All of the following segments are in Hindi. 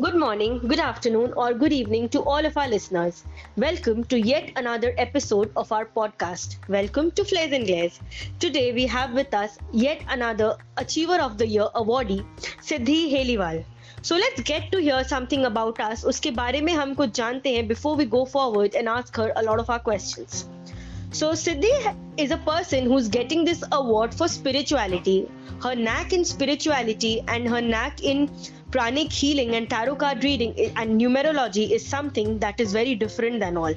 Good morning, good afternoon, or good evening to all of our listeners. Welcome to yet another episode of our podcast. Welcome to Flares and Glares. Today we have with us yet another Achiever of the Year awardee, Siddhi Heliwal. So let's get to hear something about us. उसके बारे में हम कुछ जानते हैं before we go forward and ask her a lot of our questions. so Siddhi is a person who's getting this award for spirituality. Her knack in spirituality and her knack in pranic healing and tarot card reading and numerology is something that is very different than all.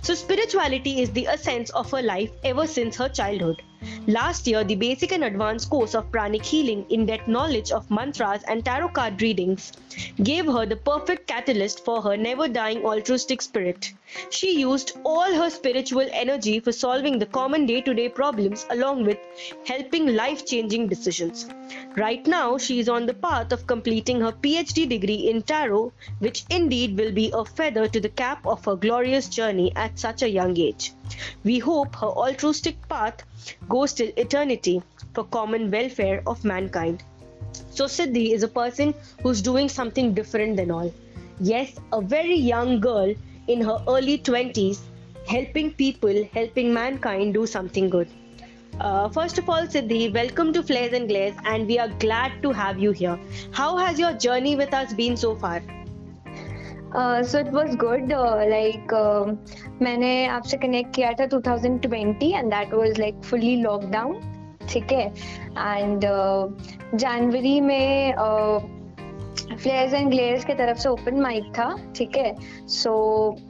So, spirituality is the essence of her life ever since her childhood. Last year, the basic and advanced course of pranic healing, in depth knowledge of mantras and tarot card readings, gave her the perfect catalyst for her never dying altruistic spirit. She used all her spiritual energy for solving the common day to day problems along with helping life changing decisions. Right now, she is on the path of completing her PhD degree in tarot, which indeed will be a feather to the cap of her glorious journey at such a young age. We hope her altruistic path goes till eternity for common welfare of mankind. So, Siddhi is a person who's doing something different than all. Yes, a very young girl in her early 20s helping people, helping mankind do something good. Uh, first of all, Siddhi, welcome to Flares and Glares, and we are glad to have you here. How has your journey with us been so far? Uh, it it good uh, मैंने आपसे कनेक्ट किया था 2020 and that was like fully lockdown ठीक है? एंड जनवरी uh, में फ्लेयर्स एंड ग्लेयर्स के तरफ़ से ओपन माइक था ठीक है? सो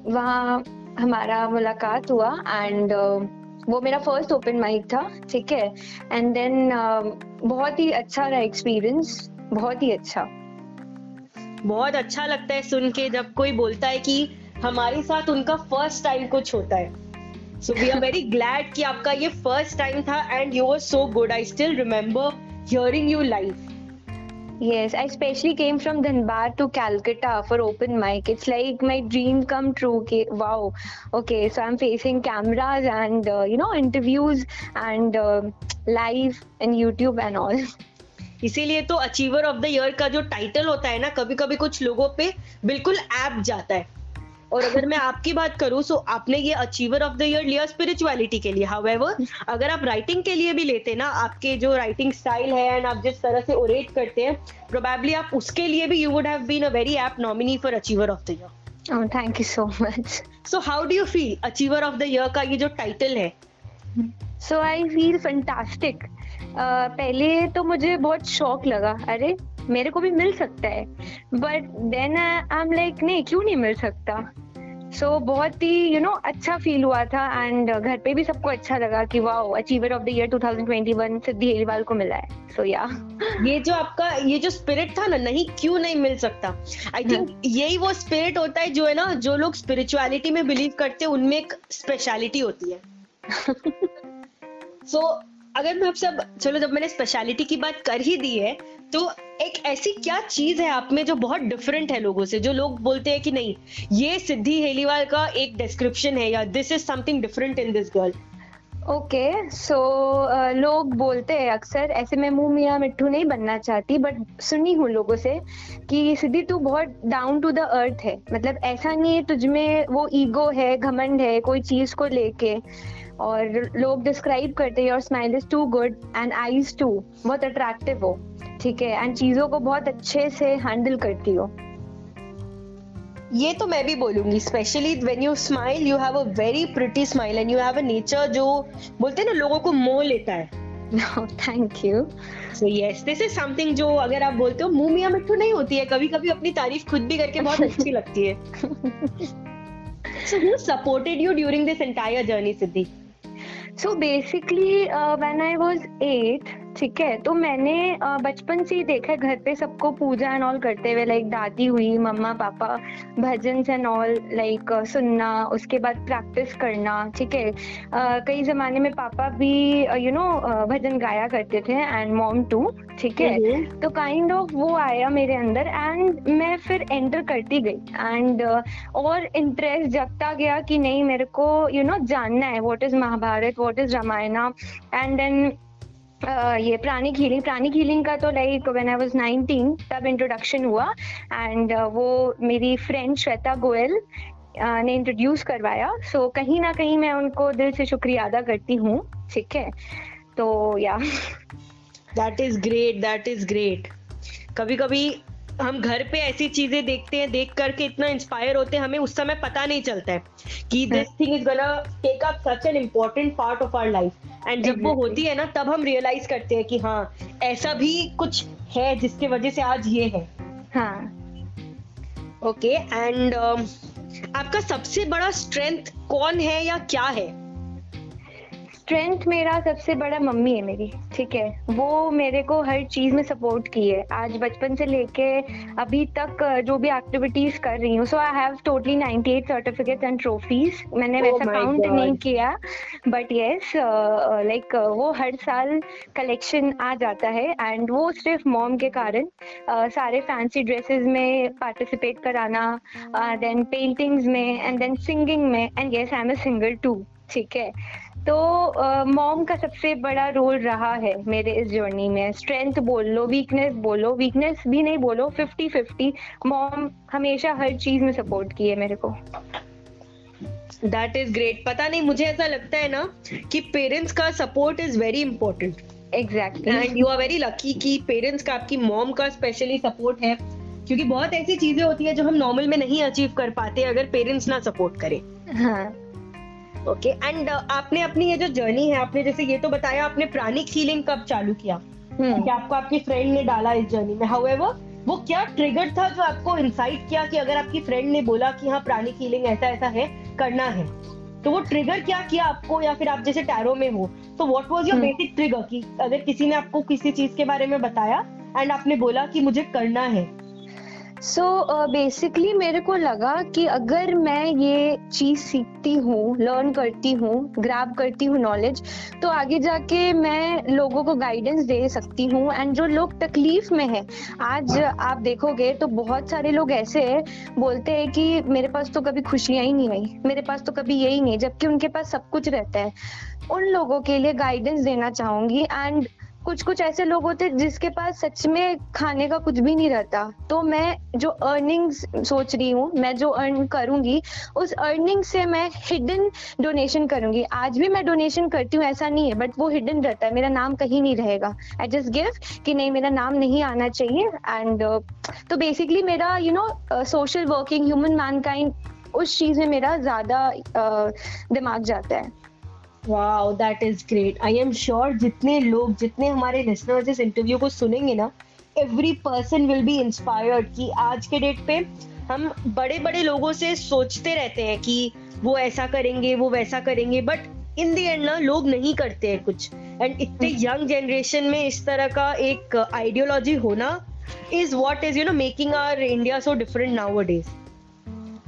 वहाँ हमारा मुलाकात हुआ एंड uh, वो मेरा फ़र्स्ट ओपन माइक था ठीक है? एंड देन uh, बहुत ही अच्छा रहा एक्सपीरियंस बहुत ही अच्छा। बहुत अच्छा लगता है सुन के जब कोई बोलता है कि हमारे साथ उनका फ़र्स्ट टाइम कुछ होता है so we are very glad कि आपका ये फ़र्स्ट टाइम था and you were so good I still remember hearing you live Yes, I especially came from Dhanbad to Calcutta for open mic. It's like my dream come true. Okay, wow. Okay, so I'm facing cameras and uh, you know interviews and uh, live and YouTube and all. इसीलिए तो अचीवर ऑफ़ द ईयर का जो टाइटल होता है ना कभी कभी कुछ लोगों पे बिल्कुल ऐप जाता है और अगर मैं आपकी बात करूँ सो आपने ये अचीवर ऑफ़ द ईयर लिया स्पिरिचुअलिटी के लिए हाउएवर अगर आप राइटिंग के लिए भी लेते ना आपके जो राइटिंग स्टाइल है एंड आप जिस तरह से ओरेट करते हैं प्रोबेबली आप उसके लिए भी you would have been a very apt nominee for achiever of the year Oh, thank you so much. So, how do you feel? Achiever of the Year का ये जो टाइटल है सो आई फील fantastic. पहले तो मुझे बहुत शौक लगा। अरे मेरे को भी मिल सकता है। But then I am like नहीं क्यों नहीं मिल सकता? सो so, बहुत ही यू you नो know, अच्छा फील हुआ था एंड घर पे भी सबको अच्छा लगा कि wow achiever of the year 2021 Siddhi Heliwal को मिला है। सो so, या yeah. ये जो आपका ये जो स्पिरिट था ना नहीं क्यों नहीं मिल सकता? आई थिंक हाँ. यही वो स्पिरिट होता है जो है ना जो लोग स्पिरिचुअलिटी में बिलीव करते हैं उनमें एक स्पेशलिटी होती है। सो so, अगर मैं आप सब, चलो जब मैंने स्पेशलिटी की बात कर ही दी है तो एक ऐसी क्या चीज़ है आप में जो बहुत डिफरेंट है लोगों से, जो लोग बोलते हैं कि नहीं, ये सिद्धि हेलीवाल का एक डिस्क्रिप्शन है या this is something different in this girl okay so लोग बोलते हैं अक्सर, ऐसे मैं मुँह मियाँ मिट्टू नहीं बनना चाहती बट सुनी हूँ लोगों से कि सिद्धि तू बहुत डाउन टू द अर्थ है। मतलब ऐसा नहीं है तुझ में वो ईगो है, घमंड है, कोई चीज़ को लेके। और लोग डिस्क्राइब करते your smile is too good and eyes too बहुत अट्रैक्टिव हो, ठीक है? एंड चीज़ों को बहुत अच्छे से हैंडल करती हो। ये तो मैं भी बोलूँगी specially when you smile you have a very pretty smile and you have a nature जो बोलते हैं ना लोगों को मोह लेता है। Thank you so yes this is something जो अगर आप बोलते हो मुँह मियाँ मिट्टू नहीं होती है कभी कभी अपनी तारीफ़ खुद भी करके बहुत अच्छी लगती है। So who supported you during this entire journey Siddhi so basically when I was 8 ठीक है तो मैंने बचपन से ही देखा घर पे सबको पूजा एंड ऑल करते हुए लाइक दादी हुई मम्मा पापा भजन एंड ऑल लाइक सुनना उसके बाद प्रैक्टिस करना ठीक है कई जमाने में पापा भी यू नो भजन गाया करते थे एंड मॉम टू ठीक है हम्म। तो काइंड ऑफ़ वो आया मेरे अंदर एंड मैं फिर एंटर करती गई एंड और इंटरेस्ट जगता गया कि नहीं मेरे को यू you नो know, जानना है what is Mahabharata what is Ramayana and then ये प्राणिक हीलिंग प्राणिक हीलिंग का तो लाइक व्हेन आई वाज 19 तब इंट्रोडक्शन हुआ एंड वो मेरी फ्रेंड श्वेता गोयल ने इंट्रोड्यूस करवाया। सो so, कहीं ना कहीं मैं उनको दिल से शुक्रिया अदा करती हूँ। ठीक है? तो yeah. That is great that is great कभी कभी हम घर पे ऐसी चीज़ें देखते हैं देख करके इतना इंस्पायर होते हैं हमें उस समय पता नहीं चलता है कि this thing is gonna take up such an important part of our life and जब वो होती है ना तब हम रियलाइज़ करते हैं कि हाँ ऐसा भी कुछ है जिसके वजह से आज ये है। हाँ। ओके एंड um, आपका सबसे बड़ा स्ट्रेंथ कौन है या क्या है? स्ट्रेंथ मेरा सबसे बड़ा मम्मी है मेरी ठीक है? वो मेरे को हर चीज़ में सपोर्ट की है। आज बचपन से लेके अभी तक जो भी एक्टिविटीज़ कर रही हूँ so I have totally 98 certificates and trophies मैंने oh वैसा काउंट नहीं किया बट यस लाइक वो हर साल कलेक्शन आ जाता है एंड वो सिर्फ़ मॉम के कारण uh, सारे फैंसी ड्रेसेस में पार्टिसिपेट कराना देन uh, पेंटिंग्स में एंड देन सिंगिंग में and yes I am a singer too ठीक है? तो मॉम का सबसे बड़ा रोल रहा है मेरे इस जर्नी में। स्ट्रेंथ बोल लो वीकनेस बोलो वीकनेस भी नहीं बोलो फिफ्टी फिफ्टी मॉम हमेशा हर चीज़ में सपोर्ट की है मेरे को। दैट इज़ ग्रेट पता नहीं मुझे ऐसा लगता है ना कि पेरेंट्स का support is very important exactly and you are very lucky कि पेरेंट्स का आपकी मॉम का स्पेशली सपोर्ट है। क्योंकि बहुत ऐसी चीज़ें होती है जो हम नॉर्मल में नहीं अचीव कर पाते अगर पेरेंट्स ना सपोर्ट करें। हाँ। ओके एंड uh, आपने अपनी ये जो जर्नी है आपने जैसे ये तो बताया आपने प्राणिक हीलिंग कब चालू किया? hmm. कि आपको आपकी फ्रेंड ने डाला इस जर्नी में। हाउएवर वो क्या ट्रिगर था जो आपको इंसाइट किया कि अगर आपकी फ्रेंड ने बोला कि हाँ प्राणिक हीलिंग ऐसा ऐसा है करना है? तो वो ट्रिगर क्या किया आपको? या फिर आप जैसे टैरो में हो तो what was your basic trigger कि अगर किसी ने आपको किसी चीज़ के बारे में बताया एंड आपने बोला कि मुझे करना है सो so, बेसिकली uh, मेरे को लगा कि अगर मैं ये चीज़ सीखती हूँ लर्न करती हूँ ग्रैब करती हूँ नॉलेज तो आगे जाके मैं लोगों को गाइडेंस दे सकती हूँ एंड जो लोग तकलीफ़ में है आज आप देखोगे तो बहुत सारे लोग ऐसे हैं बोलते हैं कि मेरे पास तो कभी खुशियाँ ही नहीं आई मेरे पास तो कभी यही नहीं जबकि उनके पास सब कुछ रहता है। उन लोगों के लिए गाइडेंस देना चाहूँगी एंड कुछ कुछ ऐसे लोग होते जिसके पास सच में खाने का कुछ भी नहीं रहता। तो मैं जो अर्निंग्स सोच रही हूँ मैं जो अर्न करूँगी उस अर्निंग से मैं हिडन डोनेशन करूँगी। आज भी मैं डोनेशन करती हूँ ऐसा नहीं है बट वो हिडन रहता है। मेरा नाम कहीं नहीं रहेगा। आई जस्ट गिव कि नहीं मेरा नाम नहीं आना चाहिए। एंड uh, तो बेसिकली मेरा you know social working human mankind उस चीज़ में मेरा ज़्यादा uh, दिमाग जाता है। Wow that is great I am sure जितने लोग जितने हमारे लिसनर्स इस इंटरव्यू को सुनेंगे ना every person will be inspired कि आज के डेट पे हम बड़े बड़े लोगों से सोचते रहते हैं कि वो ऐसा करेंगे वो वैसा करेंगे बट इन दी एंड ना लोग नहीं करते हैं कुछ। एंड इतने यंग हम्म। जनरेशन में इस तरह का एक आइडियोलॉजी होना is what is you know making our India so different nowadays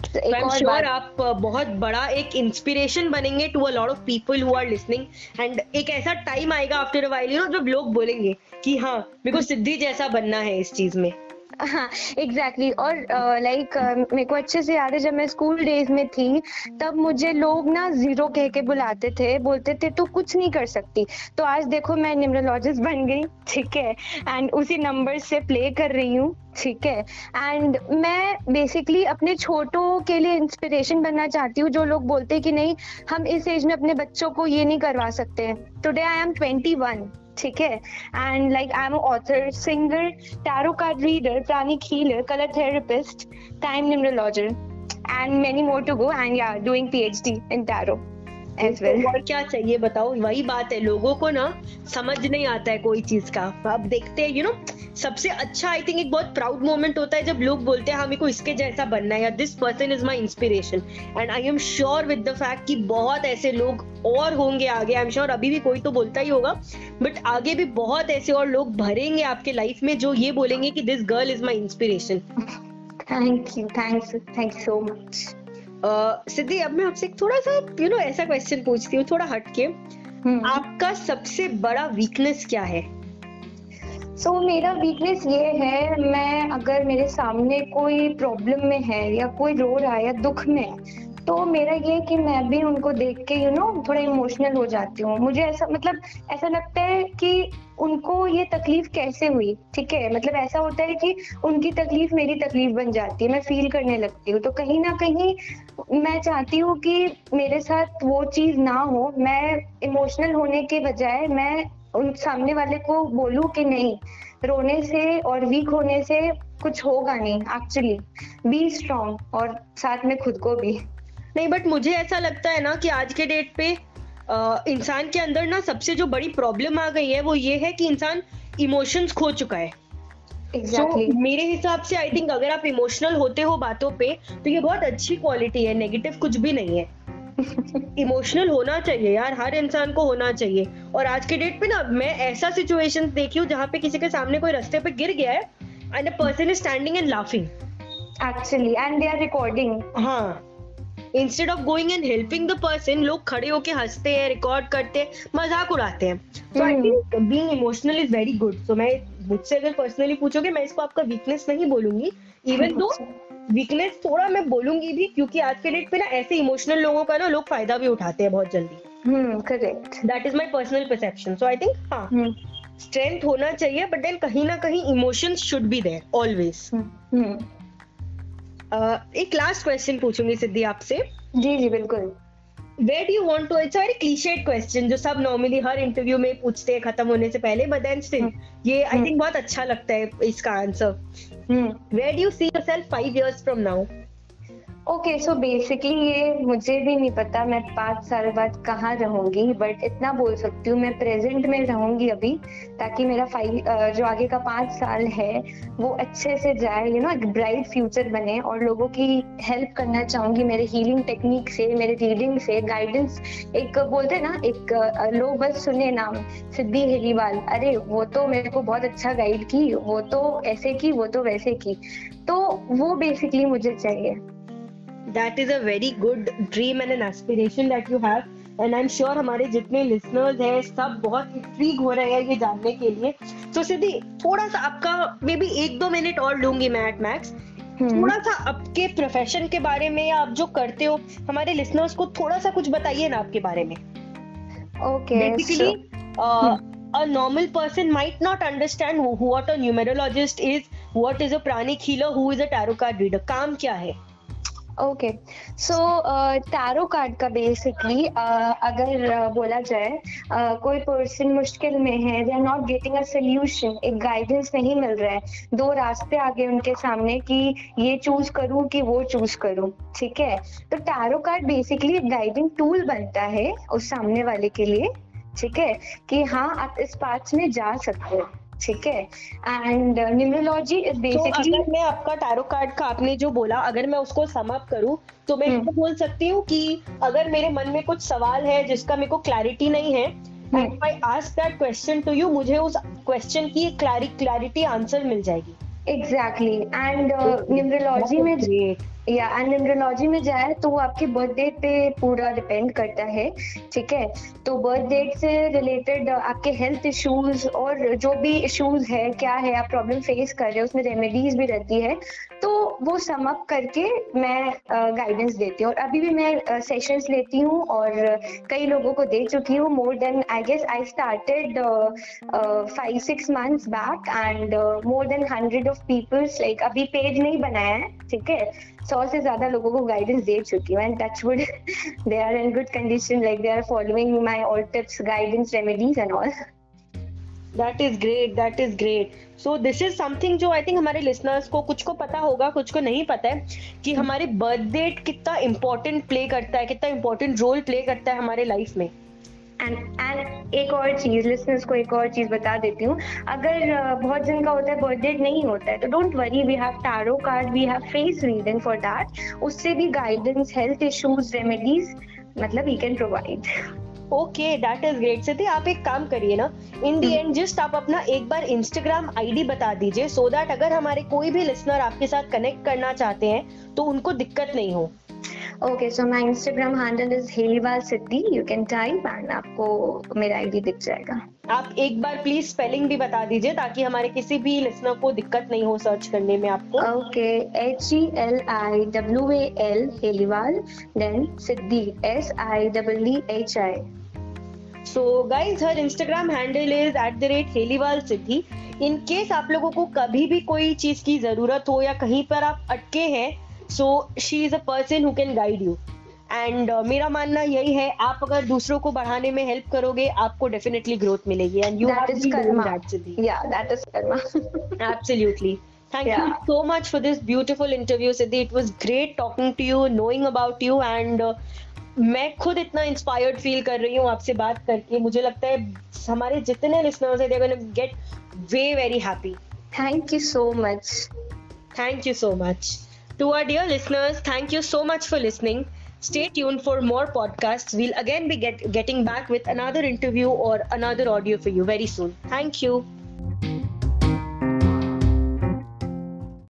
sure आप बहुत बड़ा एक इंस्पिरेशन बनेंगे to a lot of people who are listening and एक ऐसा टाइम आएगा after a while you know जब लोग बोलेंगे कि हाँ मेरे को सिद्धि जैसा बनना है इस चीज़ में। हाँ एग्जैक्टली exactly. और लाइक uh, like, uh, मेरे को अच्छे से याद है जब मैं स्कूल डेज़ में थी तब मुझे लोग ना ज़ीरो कह के बुलाते थे बोलते थे तू कुछ नहीं कर सकती। तो आज देखो मैं न्यूमरोलॉजिस्ट बन गई ठीक है? एंड उसी नंबर से प्ले कर रही हूँ ठीक है? एंड मैं बेसिकली अपने छोटों के लिए इंस्पिरेशन बनना चाहती हूँ जो लोग बोलते कि नहीं हम इस एज में अपने बच्चों को ये नहीं करवा सकते। Today I am twenty one ठीक है? And like I am author singer tarot card reader pranic healer colour therapist time numerologer and many more to go and yeah doing PhD in tarot और क्या चाहिए बताओ? वही बात है लोगों को ना समझ नहीं आता है कोई चीज़ का। अब देखते हैं यू नो सबसे अच्छा आई थिंक एक बहुत प्राउड मोमेंट होता है जब लोग बोलते हैं हमें को इसके जैसा बनना है या this person is my inspiration and I am sure with the fact कि बहुत ऐसे लोग और होंगे आगे आई एम श्योर अभी भी कोई तो बोलता ही होगा बट आगे भी बहुत ऐसे और लोग भरेंगे आपके लाइफ में जो ये बोलेंगे कि this girl is my inspiration thank you thanks thank you so much Siddhi अब मैं आपसे थोड़ा सा यू नो ऐसा क्वेश्चन पूछती हूँ थोड़ा हटके। हम्म। आपका सबसे बड़ा वीकनेस क्या है? सो so, मेरा वीकनेस ये है मैं अगर मेरे सामने कोई प्रॉब्लम में है या कोई रो रहा है या दुख में तो मेरा ये कि मैं भी उनको देख के यू you नो know, थोड़ा इमोशनल हो जाती हूँ। मुझे ऐसा मतलब ऐसा लगता है कि उनको ये तकलीफ़ कैसे हुई? ठीक है मतलब ऐसा होता है कि उनकी तकलीफ़ मेरी तकलीफ़ बन जाती है, मैं फील करने लगती हूँ। तो कहीं ना कहीं मैं चाहती हूँ कि मेरे साथ वो चीज़ ना हो। मैं इमोशनल होने के बजाय मैं उन सामने वाले को बोलूँ कि नहीं, रोने से और वीक होने से कुछ होगा नहीं एक्चुअली बी स्ट्रॉन्ग और साथ में खुद को भी। नहीं बट मुझे ऐसा लगता है ना कि आज के डेट पे इंसान के अंदर ना सबसे जो बड़ी प्रॉब्लम आ गई है वो ये है कि इंसान इमोशंस खो चुका है। Exactly. so, मेरे हिसाब से आई थिंक अगर आप इमोशनल होते हो बातों पे तो ये बहुत अच्छी क्वालिटी है नेगेटिव कुछ भी नहीं है। इमोशनल होना चाहिए यार हर इंसान को होना चाहिए। और आज के डेट पे ना मैं ऐसा सिचुएशन देखी हूँ जहाँ पे किसी के सामने कोई रास्ते पे गिर गया है and a person is standing and laughing actually and they are recording हाँ। Instead of going and helping the person लोग खड़े होके हँसते हैं रिकॉर्ड करते हैं मज़ाक उड़ाते हैं। So I think being emotional is very good so मैं मुझसे अगर पर्सनली पूछोगे मैं इसको आपका वीकनेस नहीं बोलूँगी। इवन दो वीकनेस थोड़ा मैं बोलूँगी भी क्योंकि आज के डेट पे ना ऐसे इमोशनल लोगों का ना लोग फ़ायदा भी उठाते हैं बहुत जल्दी। Correct that is my personal perception so I think हाँ स्ट्रेंथ hmm. होना चाहिए बट देन कहीं ना कहीं emotions should be there always एक लास्ट क्वेश्चन पूछूँगी सिद्धि आपसे। जी जी बिल्कुल। Where do want to it's very clichéd question जो सब नॉर्मली हर इंटरव्यू में पूछते हैं खत्म होने से पहले बट देन स्टिल ये आई थिंक बहुत अच्छा लगता है इसका answer where do you see yourself 5 years from now okay so basically ये मुझे भी नहीं पता मैं पाँच साल बाद कहाँ रहूँगी बट इतना बोल सकती हूँ, मैं प्रेजेंट में रहूँगी अभी, ताकि मेरा फाइव जो आगे का पाँच साल है, वो अच्छे से जाए यू नो एक ब्राइट फ्यूचर बने और लोगों की हेल्प करना चाहूँगी, मेरे हीलिंग टेक्निक से, मेरे रीडिंग से गाइडेंस एक बोलते ना, एक लोग बस सुने नाम, सिद्धि हेलीवाल। अरे, वो तो मेरे को बहुत अच्छा गाइड की, वो तो ऐसे की, वो तो वैसे की। तो वो बेसिकली मुझे चाहिए। That is a very good dream and an aspiration that you have and I am sure हमारे जितने लिसनर्स हैं सब बहुत इंट्रीग हो रहे हैं ये जानने के लिए। तो सिद्धि थोड़ा सा आपका मे बी एक दो मिनट और लूँगी मैं एट मैक्स थोड़ा सा आपके प्रोफेशन के बारे में या आप जो करते हो हमारे लिसनर्स को थोड़ा सा कुछ बताइए ना आपके बारे में। Okay basically a normal person might not understand who, what a numerologist is, what is a pranic healer, who is a tarot card reader. काम क्या है? ओके सो टैरो कार्ड का बेसिकली uh, अगर uh, बोला जाए uh, कोई पर्सन मुश्किल में है they are not getting a solution एक गाइडेंस नहीं मिल रहा है दो रास्ते आगे उनके सामने कि ये चूज़ करूँ कि वो चूज़ करूँ ठीक है तो टैरो कार्ड बेसिकली एक गाइडिंग टूल बनता है उस सामने वाले के लिए ठीक है कि हाँ आप इस पाथ में जा सकते हो। ठीक है? एंड न्यूमरोलॉजी इज़ बेसिकली अगर मैं आपका टैरो कार्ड का आपने जो बोला अगर मैं उसको सम अप करूँ तो मैं hmm. बोल सकती हूँ कि अगर मेरे मन में कुछ सवाल है जिसका मेरे को क्लैरिटी नहीं है I ask that question to you मुझे उस क्वेश्चन की क्लैरिटी आंसर मिल जाएगी। एग्जैक्टली एंड न्यूमरोलॉजी में या न्यूमरोलॉजी में जाए तो वो आपके बर्थ डेट पे पूरा डिपेंड करता है, ठीक है? तो बर्थ डेट से रिलेटेड आपके हेल्थ इश्यूज़ और जो भी इश्यूज़ है, क्या है, आप प्रॉब्लम फेस कर रहे हो, उसमें रेमेडीज भी रहती है तो वो सम अप करके मैं गाइडेंस देती हूँ। और अभी भी मैं सेशंस लेती हूँ और कई लोगों को दे चुकी हूँ more than I guess I started five six months back and more than hundred of peoples like अभी पेज नहीं बनाया है, ठीक है? सौ से ज़्यादा लोगों को गाइडेंस दे चुकी हूँ and touch wood they are in good condition like they are following my all tips guidance remedies and all that is great that is great so this is something जो आई थिंक हमारे लिसनर्स को कुछ को पता होगा, कुछ को नहीं पता है, कि हमारे बर्थ डेट कितना इंपॉर्टेंट प्ले करता है, कितना इंपॉर्टेंट रोल प्ले करता है हमारे लाइफ में। एंड एंड एक और चीज़ लिसनर्स को एक और चीज़ बता देती हूँ। अगर बहुत जन का होता है बर्थ डेट नहीं होता है तो don't worry we have tarot card we have face reading for that उससे भी गाइडेंस हेल्थ इश्यूज़ रेमेडीज मतलब we can provide okay that is great Siddhi आप एक काम करिए ना। इन दी एंड जस्ट आप अपना एक बार इंस्टाग्राम आईडी बता दीजिए सो दैट अगर हमारे कोई भी लिसनर आपके साथ कनेक्ट करना चाहते हैं तो उनको दिक्कत नहीं हो। Okay so my Instagram handle is Heliwal Siddhi you can type and आपको मेरा आईडी दिख जाएगा. आप एक बार प्लीज़ स्पेलिंग भी बता दीजिए ताकि हमारे किसी भी लिसनर को दिक्कत नहीं हो सर्च करने में आपको. Okay H E L I W A L Heliwal then Siddhi S I W H I so guys her Instagram handle is at the rate Heliwal Siddhi in case आप लोगों को कभी भी कोई चीज़ की ज़रूरत हो या कहीं पर आप अटके हैं so she is a person who can guide you and मेरा मानना यही है आप अगर दूसरों को बढ़ाने में हेल्प करोगे आपको डेफिनेटली ग्रोथ मिलेगी। And you have to do या that is karma absolutely thank you so much for this beautiful interview Siddhi it was great talking to you knowing about you and मैं खुद इतना इंस्पायर्ड फील कर रही हूँ आपसे बात करके। मुझे लगता है हमारे जितने लिसनर्स हैं they going get way very happy thank you so much thank you so much To our dear listeners, thank you so much for listening. Stay tuned for more podcasts. We'll again be get, getting back with another interview or another audio for you very soon. Thank you.